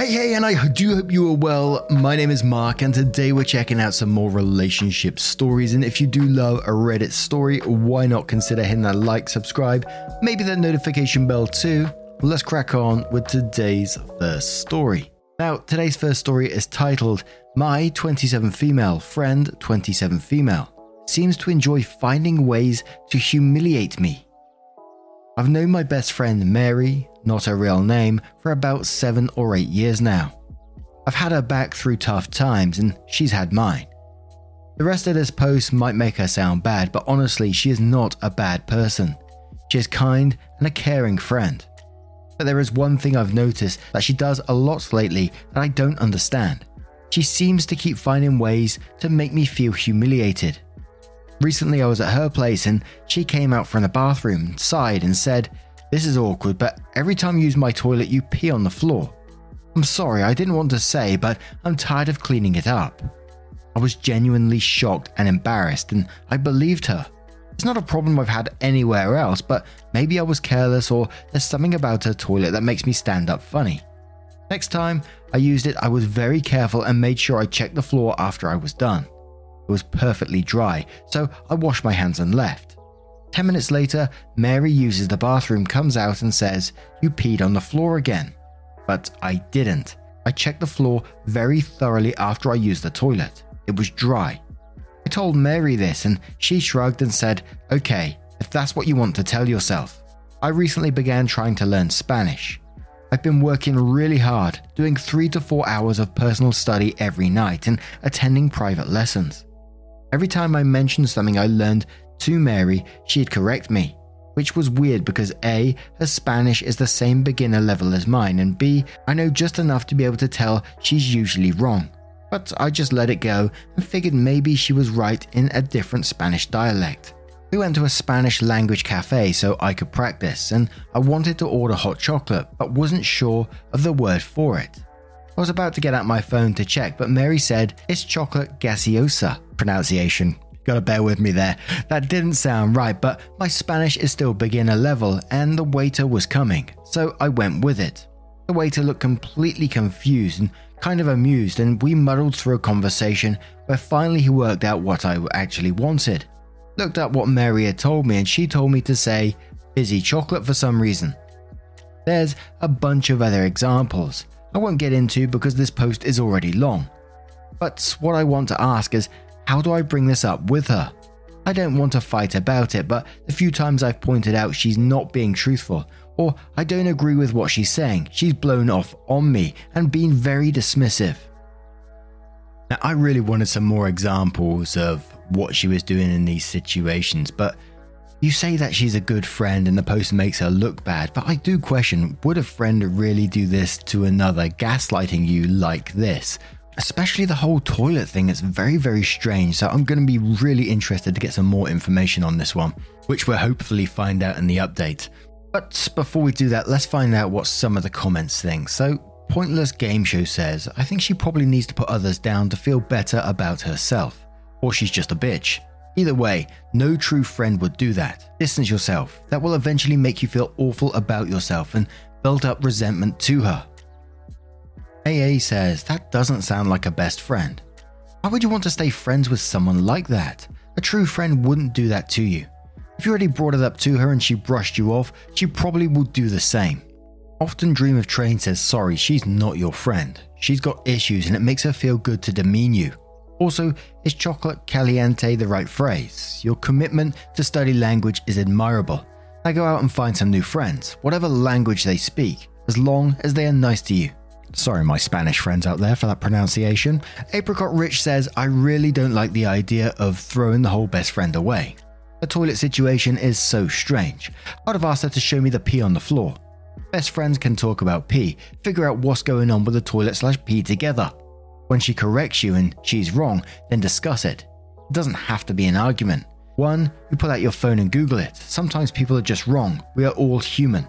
Hey, hey, and I do hope you are well. My name is Mark, and today we're checking out some more relationship stories. And if you do love a Reddit story, why not consider hitting that like, subscribe, maybe that notification bell too? Let's crack on with today's first story. Now, today's first story is titled My 27 Female Friend 27 Female Seems to Enjoy Finding Ways to Humiliate Me. I've known my best friend Mary, not her real name, for about seven or eight years now. I've had her back through tough times and she's had mine. The rest of this post might make her sound bad, but honestly, she is not a bad person. She is kind and a caring friend. But there is one thing I've noticed that she does a lot lately that I don't understand. She seems to keep finding ways to make me feel humiliated. Recently, I was at her place and she came out from the bathroom, sighed, and said, This is awkward, but every time you use my toilet, you pee on the floor. I'm sorry, I didn't want to say, but I'm tired of cleaning it up. I was genuinely shocked and embarrassed, and I believed her. It's not a problem I've had anywhere else, but maybe I was careless or there's something about her toilet that makes me stand up funny. Next time I used it, I was very careful and made sure I checked the floor after I was done. Was perfectly dry, so I washed my hands and left. Ten minutes later, Mary uses the bathroom, comes out, and says, You peed on the floor again. But I didn't. I checked the floor very thoroughly after I used the toilet. It was dry. I told Mary this, and she shrugged and said, Okay, if that's what you want to tell yourself. I recently began trying to learn Spanish. I've been working really hard, doing three to four hours of personal study every night and attending private lessons. Every time I mentioned something I learned to Mary, she'd correct me, which was weird because A, her Spanish is the same beginner level as mine, and B, I know just enough to be able to tell she's usually wrong. But I just let it go and figured maybe she was right in a different Spanish dialect. We went to a Spanish language cafe so I could practice, and I wanted to order hot chocolate but wasn't sure of the word for it. I was about to get out my phone to check, but Mary said it's chocolate gaseosa pronunciation. Gotta bear with me there. That didn't sound right, but my Spanish is still beginner level, and the waiter was coming, so I went with it. The waiter looked completely confused and kind of amused, and we muddled through a conversation where finally he worked out what I actually wanted. Looked up what Mary had told me, and she told me to say fizzy chocolate for some reason. There's a bunch of other examples I won't get into because this post is already long. But what I want to ask is how do I bring this up with her? I don't want to fight about it, but the few times I've pointed out she's not being truthful, or I don't agree with what she's saying, she's blown off on me and been very dismissive. Now, I really wanted some more examples of what she was doing in these situations, but you say that she's a good friend and the post makes her look bad, but I do question would a friend really do this to another, gaslighting you like this? Especially the whole toilet thing, it's very, very strange. So I'm going to be really interested to get some more information on this one, which we'll hopefully find out in the update. But before we do that, let's find out what some of the comments think. So, Pointless Game Show says, I think she probably needs to put others down to feel better about herself. Or she's just a bitch. Either way, no true friend would do that. Distance yourself. That will eventually make you feel awful about yourself and build up resentment to her. AA says, That doesn't sound like a best friend. Why would you want to stay friends with someone like that? A true friend wouldn't do that to you. If you already brought it up to her and she brushed you off, she probably would do the same. Often Dream of Train says sorry, she's not your friend. She's got issues and it makes her feel good to demean you. Also, is chocolate caliente the right phrase? Your commitment to study language is admirable. Now go out and find some new friends, whatever language they speak, as long as they are nice to you. Sorry, my Spanish friends out there, for that pronunciation. Apricot Rich says, I really don't like the idea of throwing the whole best friend away. The toilet situation is so strange. I'd have asked her to show me the pee on the floor. Best friends can talk about pee, figure out what's going on with the toilet slash pee together. When she corrects you and she's wrong, then discuss it. It doesn't have to be an argument. One, you pull out your phone and Google it. Sometimes people are just wrong. We are all human.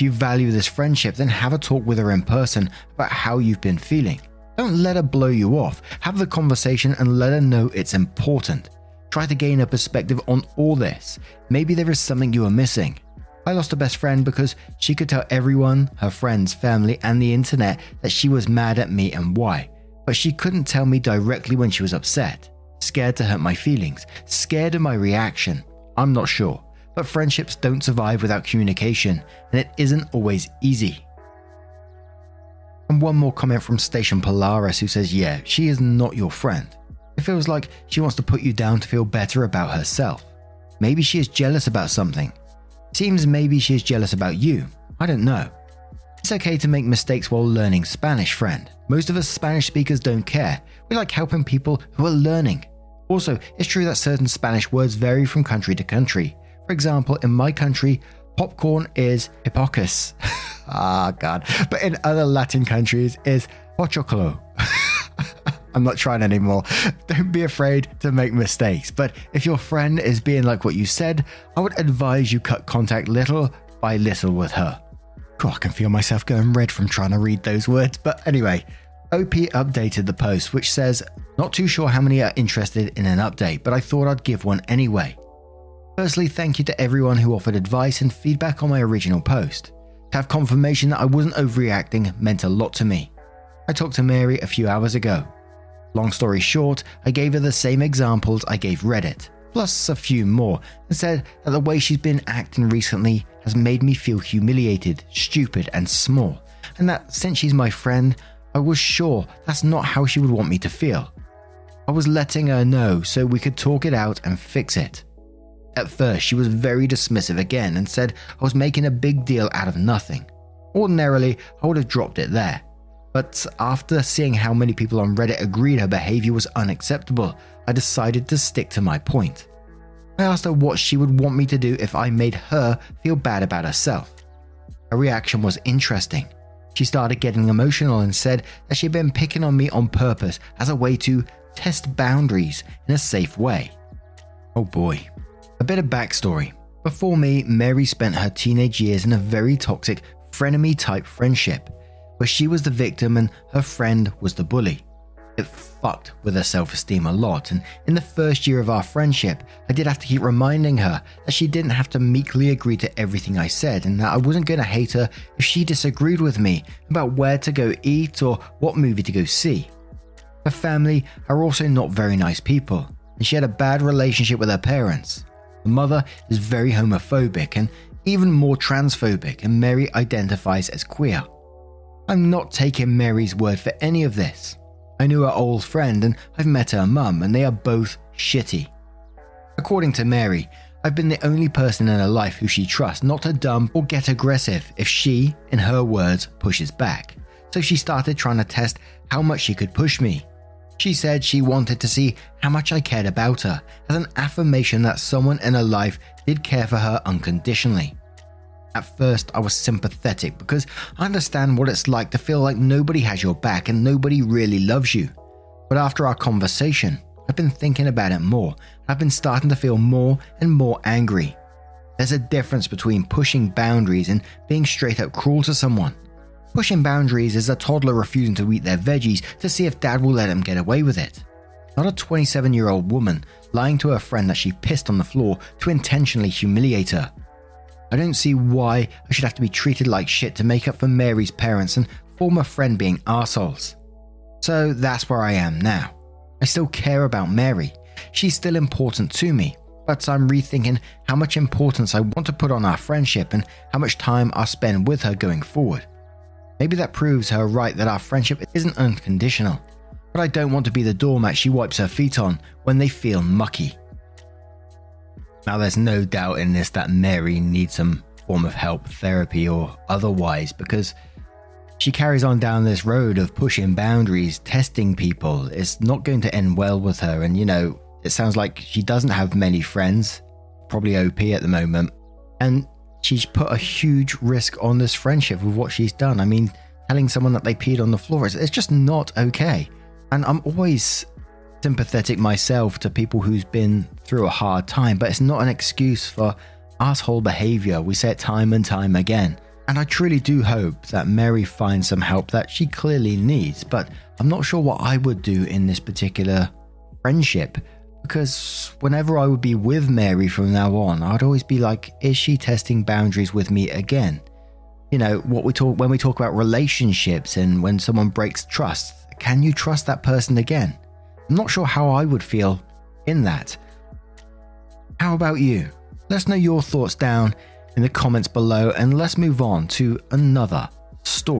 If you value this friendship, then have a talk with her in person about how you've been feeling. Don't let her blow you off. Have the conversation and let her know it's important. Try to gain a perspective on all this. Maybe there is something you are missing. I lost a best friend because she could tell everyone, her friends, family, and the internet that she was mad at me and why. But she couldn't tell me directly when she was upset. Scared to hurt my feelings, scared of my reaction. I'm not sure. But friendships don't survive without communication, and it isn't always easy. And one more comment from Station Polaris who says, Yeah, she is not your friend. It feels like she wants to put you down to feel better about herself. Maybe she is jealous about something. Seems maybe she is jealous about you. I don't know. It's okay to make mistakes while learning Spanish, friend. Most of us Spanish speakers don't care. We like helping people who are learning. Also, it's true that certain Spanish words vary from country to country. For example, in my country, popcorn is hipocus. ah, God. But in other Latin countries, is pochoclo. I'm not trying anymore. Don't be afraid to make mistakes. But if your friend is being like what you said, I would advise you cut contact little by little with her. God, I can feel myself going red from trying to read those words. But anyway, OP updated the post, which says, Not too sure how many are interested in an update, but I thought I'd give one anyway. Firstly, thank you to everyone who offered advice and feedback on my original post. To have confirmation that I wasn't overreacting meant a lot to me. I talked to Mary a few hours ago. Long story short, I gave her the same examples I gave Reddit, plus a few more, and said that the way she's been acting recently has made me feel humiliated, stupid, and small, and that since she's my friend, I was sure that's not how she would want me to feel. I was letting her know so we could talk it out and fix it. At first, she was very dismissive again and said I was making a big deal out of nothing. Ordinarily, I would have dropped it there. But after seeing how many people on Reddit agreed her behavior was unacceptable, I decided to stick to my point. I asked her what she would want me to do if I made her feel bad about herself. Her reaction was interesting. She started getting emotional and said that she had been picking on me on purpose as a way to test boundaries in a safe way. Oh boy. A bit of backstory. Before me, Mary spent her teenage years in a very toxic, frenemy type friendship where she was the victim and her friend was the bully. It fucked with her self esteem a lot, and in the first year of our friendship, I did have to keep reminding her that she didn't have to meekly agree to everything I said, and that I wasn't going to hate her if she disagreed with me about where to go eat or what movie to go see. Her family are also not very nice people, and she had a bad relationship with her parents. The mother is very homophobic and even more transphobic, and Mary identifies as queer. I'm not taking Mary's word for any of this. I knew her old friend and I've met her mum, and they are both shitty. According to Mary, I've been the only person in her life who she trusts not to dump or get aggressive if she, in her words, pushes back. So she started trying to test how much she could push me. She said she wanted to see how much I cared about her as an affirmation that someone in her life did care for her unconditionally. At first, I was sympathetic because I understand what it's like to feel like nobody has your back and nobody really loves you. But after our conversation, I've been thinking about it more. I've been starting to feel more and more angry. There's a difference between pushing boundaries and being straight up cruel to someone. Pushing boundaries is a toddler refusing to eat their veggies to see if dad will let him get away with it. Not a 27 year old woman lying to her friend that she pissed on the floor to intentionally humiliate her. I don't see why I should have to be treated like shit to make up for Mary's parents and former friend being arseholes. So that's where I am now. I still care about Mary. She's still important to me, but I'm rethinking how much importance I want to put on our friendship and how much time I'll spend with her going forward. Maybe that proves her right that our friendship isn't unconditional, but I don't want to be the doormat she wipes her feet on when they feel mucky. Now, there's no doubt in this that Mary needs some form of help, therapy, or otherwise, because she carries on down this road of pushing boundaries, testing people. It's not going to end well with her. And, you know, it sounds like she doesn't have many friends. probably OP at the moment. And she's put a huge risk on this friendship with what she's done. I mean, telling someone that they peed on the floor is it's just not okay. And I'm always sympathetic myself to people who's been through a hard time, but it's not an excuse for asshole behavior. We say it time and time again. And I truly do hope that Mary finds some help that she clearly needs, but I'm not sure what I would do in this particular friendship because whenever I would be with Mary from now on, I'd always be like, is she testing boundaries with me again? You know, what we talk when we talk about relationships and when someone breaks trust, can you trust that person again? I'm not sure how I would feel in that. How about you? Let us know your thoughts down in the comments below and let's move on to another story.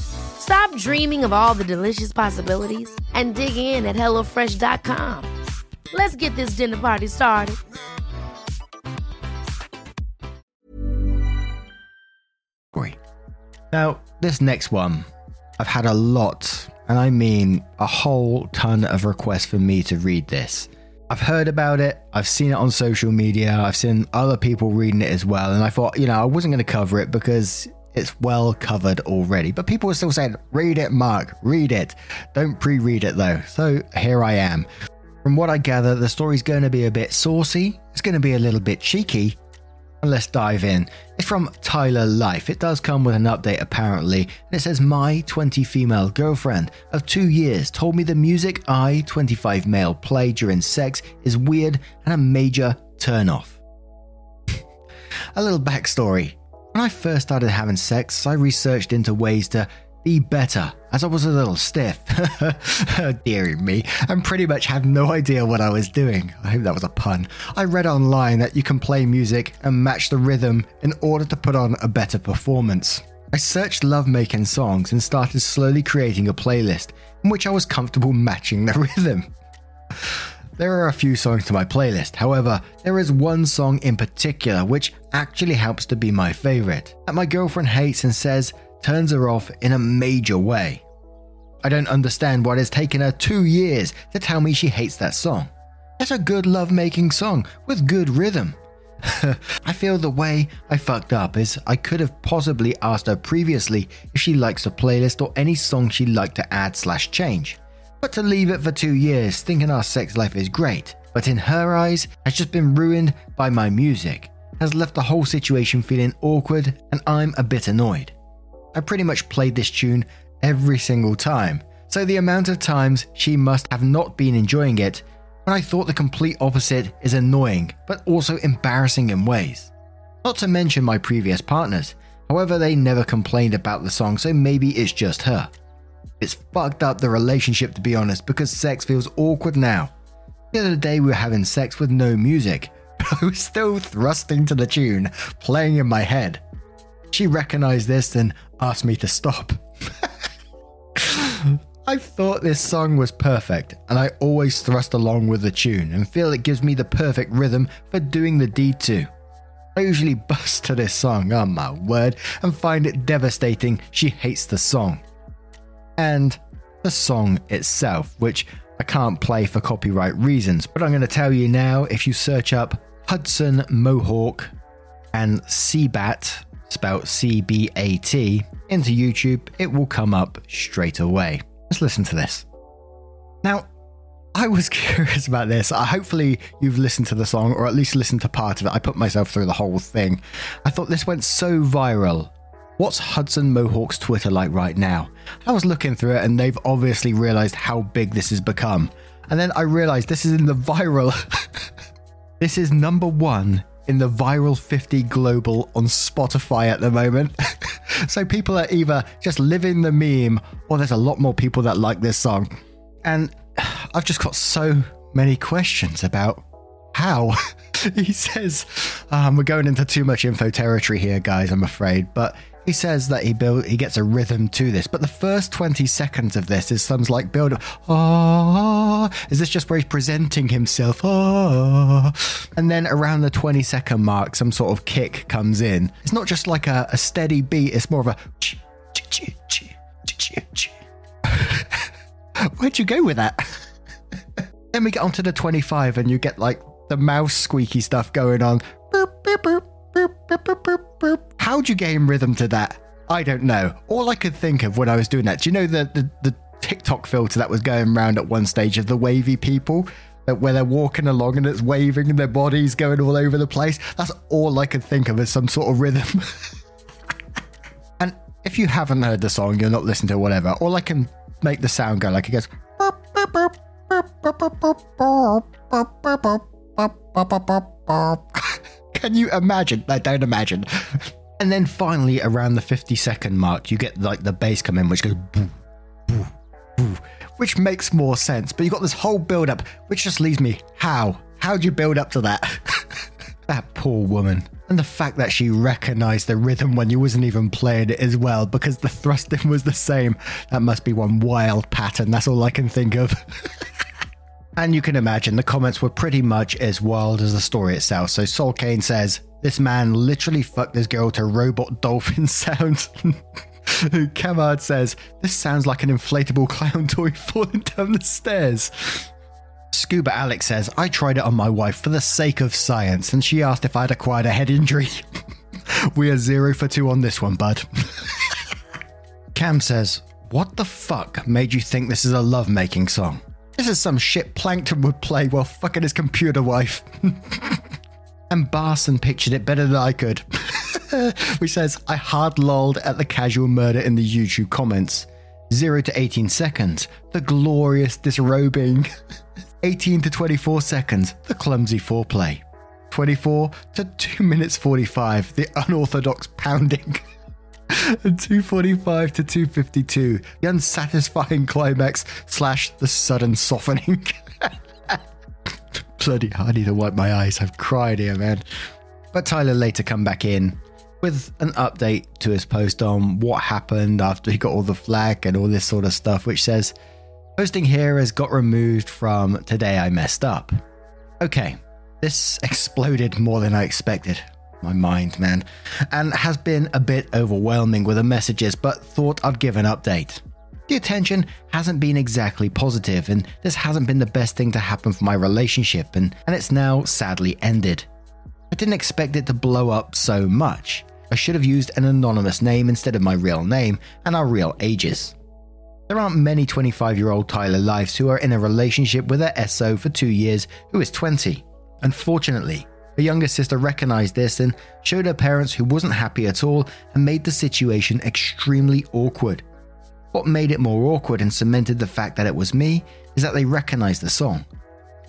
Stop dreaming of all the delicious possibilities and dig in at HelloFresh.com. Let's get this dinner party started. Now, this next one, I've had a lot, and I mean a whole ton of requests for me to read this. I've heard about it, I've seen it on social media, I've seen other people reading it as well, and I thought, you know, I wasn't going to cover it because it's well covered already. But people were still saying, read it, Mark, read it. Don't pre read it though. So here I am. From what I gather, the story's going to be a bit saucy, it's going to be a little bit cheeky. And let's dive in. It's from Tyler Life. It does come with an update apparently, and it says My 20 female girlfriend of two years told me the music I, 25 male, play during sex is weird and a major turnoff. a little backstory. When I first started having sex, I researched into ways to be better, as I was a little stiff. Deary me, and pretty much had no idea what I was doing. I hope that was a pun. I read online that you can play music and match the rhythm in order to put on a better performance. I searched love making songs and started slowly creating a playlist in which I was comfortable matching the rhythm. There are a few songs to my playlist, however, there is one song in particular which actually helps to be my favourite, that my girlfriend hates and says turns her off in a major way. I don't understand why it has taken her two years to tell me she hates that song. It's a good love making song with good rhythm. I feel the way I fucked up is I could have possibly asked her previously if she likes a playlist or any song she'd like to add slash change. But to leave it for two years thinking our sex life is great, but in her eyes has just been ruined by my music, has left the whole situation feeling awkward and I'm a bit annoyed. I pretty much played this tune every single time, so the amount of times she must have not been enjoying it when I thought the complete opposite is annoying but also embarrassing in ways. Not to mention my previous partners, however, they never complained about the song, so maybe it's just her. It's fucked up the relationship to be honest because sex feels awkward now. The other day we were having sex with no music, but I was still thrusting to the tune playing in my head. She recognized this and asked me to stop. I thought this song was perfect, and I always thrust along with the tune and feel it gives me the perfect rhythm for doing the deed too. I usually bust to this song, oh my word, and find it devastating she hates the song and the song itself, which I can't play for copyright reasons. But I'm going to tell you now if you search up Hudson Mohawke and Cbat, spelled C B A T, into YouTube, it will come up straight away. Let's listen to this. Now, I was curious about this. Uh, hopefully, you've listened to the song or at least listened to part of it. I put myself through the whole thing. I thought this went so viral What's Hudson Mohawke's Twitter like right now? I was looking through it and they've obviously realized how big this has become. And then I realized this is in the viral. this is number one in the viral 50 global on Spotify at the moment. so people are either just living the meme or there's a lot more people that like this song. And I've just got so many questions about how. he says, um, we're going into too much info territory here, guys, I'm afraid, but he says that he build he gets a rhythm to this, but the first 20 seconds of this is some like build up. Ah, is this just where he's presenting himself? Ah, and then around the 20 second mark, some sort of kick comes in. It's not just like a, a steady beat; it's more of a. Where'd you go with that? then we get onto the 25, and you get like the mouse squeaky stuff going on. How'd you gain rhythm to that? I don't know. All I could think of when I was doing that, do you know the, the, the TikTok filter that was going around at one stage of the wavy people? Where they're walking along and it's waving and their bodies going all over the place. That's all I could think of as some sort of rhythm. and if you haven't heard the song, you're not listening to whatever. All I can make the sound go like it goes. Can you imagine? I don't imagine. And then finally, around the 50 second mark, you get like the bass come in, which goes boo, boo, boo, which makes more sense. But you got this whole build up, which just leaves me how? How'd you build up to that? that poor woman. And the fact that she recognized the rhythm when you wasn't even playing it as well, because the thrusting was the same. That must be one wild pattern. That's all I can think of. And you can imagine the comments were pretty much as wild as the story itself. So Sol Kane says, This man literally fucked this girl to robot dolphin sounds. Kamad says, This sounds like an inflatable clown toy falling down the stairs. Scuba Alex says, I tried it on my wife for the sake of science, and she asked if I'd acquired a head injury. we are zero for two on this one, bud. Cam says, What the fuck made you think this is a love making song? This is some shit Plankton would play while fucking his computer wife. And Barson pictured it better than I could. Which says, I hard lolled at the casual murder in the YouTube comments. 0 to 18 seconds, the glorious disrobing. 18 to 24 seconds, the clumsy foreplay. 24 to 2 minutes 45, the unorthodox pounding. and 245 to 252, the unsatisfying climax slash the sudden softening. Bloody I need to wipe my eyes. I've cried here, man. But Tyler later come back in with an update to his post on what happened after he got all the flack and all this sort of stuff, which says, Posting here has got removed from Today I Messed Up. Okay, this exploded more than I expected my mind, man, and has been a bit overwhelming with the messages, but thought I'd give an update. The attention hasn't been exactly positive, and this hasn't been the best thing to happen for my relationship, and, and it's now sadly ended. I didn't expect it to blow up so much. I should have used an anonymous name instead of my real name and our real ages. There aren't many 25 year old Tyler Lives who are in a relationship with their SO for two years who is 20. Unfortunately, her younger sister recognized this and showed her parents who wasn't happy at all and made the situation extremely awkward. What made it more awkward and cemented the fact that it was me is that they recognized the song.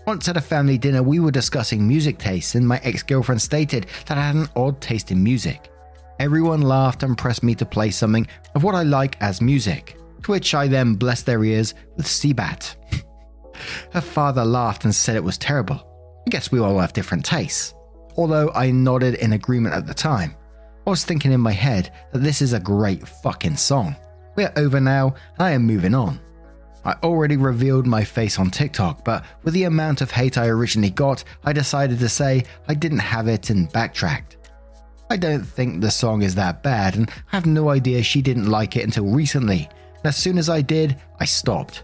Once at a family dinner, we were discussing music tastes, and my ex girlfriend stated that I had an odd taste in music. Everyone laughed and pressed me to play something of what I like as music, to which I then blessed their ears with Cbat. Her father laughed and said it was terrible. I guess we all have different tastes although I nodded in agreement at the time. I was thinking in my head that this is a great fucking song. We're over now, and I am moving on. I already revealed my face on TikTok, but with the amount of hate I originally got, I decided to say I didn't have it and backtracked. I don't think the song is that bad, and I have no idea she didn't like it until recently. And as soon as I did, I stopped.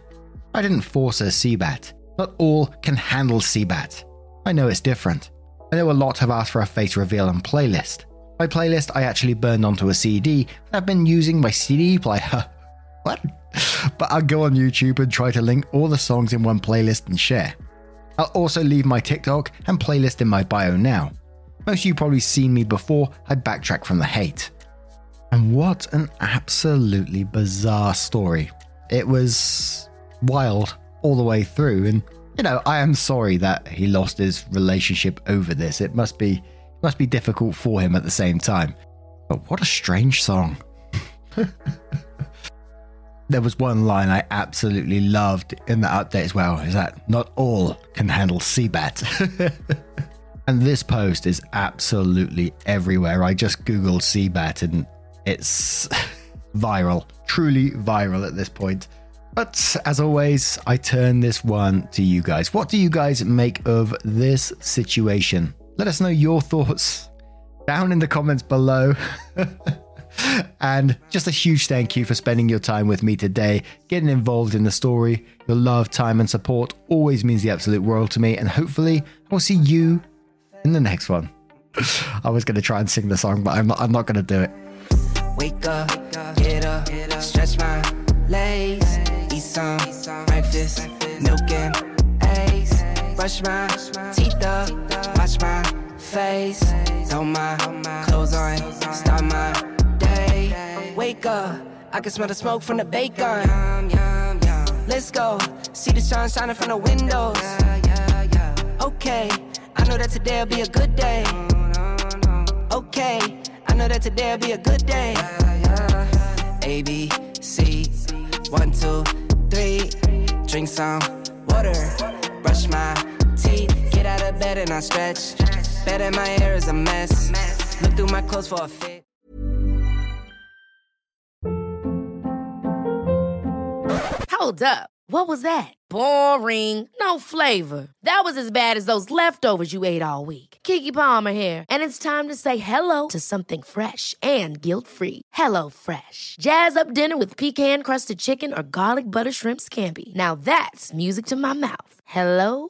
I didn't force her Cbat. Not all can handle Cbat. I know it's different. I know a lot have asked for a face reveal and playlist. My playlist I actually burned onto a CD, I've been using my CD player. what? But I'll go on YouTube and try to link all the songs in one playlist and share. I'll also leave my TikTok and playlist in my bio now. Most of you probably seen me before, I backtrack from the hate. And what an absolutely bizarre story. It was wild all the way through. And, you know, I am sorry that he lost his relationship over this. It must be must be difficult for him at the same time. But what a strange song. there was one line I absolutely loved in the update as well is that not all can handle Cbat. and this post is absolutely everywhere. I just Googled Cbat and it's viral, truly viral at this point. But as always, I turn this one to you guys. What do you guys make of this situation? Let us know your thoughts down in the comments below. and just a huge thank you for spending your time with me today, getting involved in the story. Your love, time, and support always means the absolute world to me. And hopefully, I'll see you in the next one. I was going to try and sing the song, but I'm not, I'm not going to do it. Wake up, get up, stretch my legs, eat some breakfast, milk and brush my teeth up, wash my face, throw my clothes on, start my day. Wake up, I can smell the smoke from the bacon. Let's go, see the sun shining from the windows. Okay, I know that today'll be a good day. Okay I know that today'll be a good day. A, B, C, one, two, three. Drink some water, brush my teeth, get out of bed and I stretch. Bed in my hair is a mess. Look through my clothes for a fit. Hold up. What was that? Boring. No flavor. That was as bad as those leftovers you ate all week. Keke Palmer here, and it's time to say hello to something fresh and guilt-free. Hello Fresh. Jazz up dinner with pecan-crusted chicken or garlic butter shrimp scampi. Now that's music to my mouth. Hello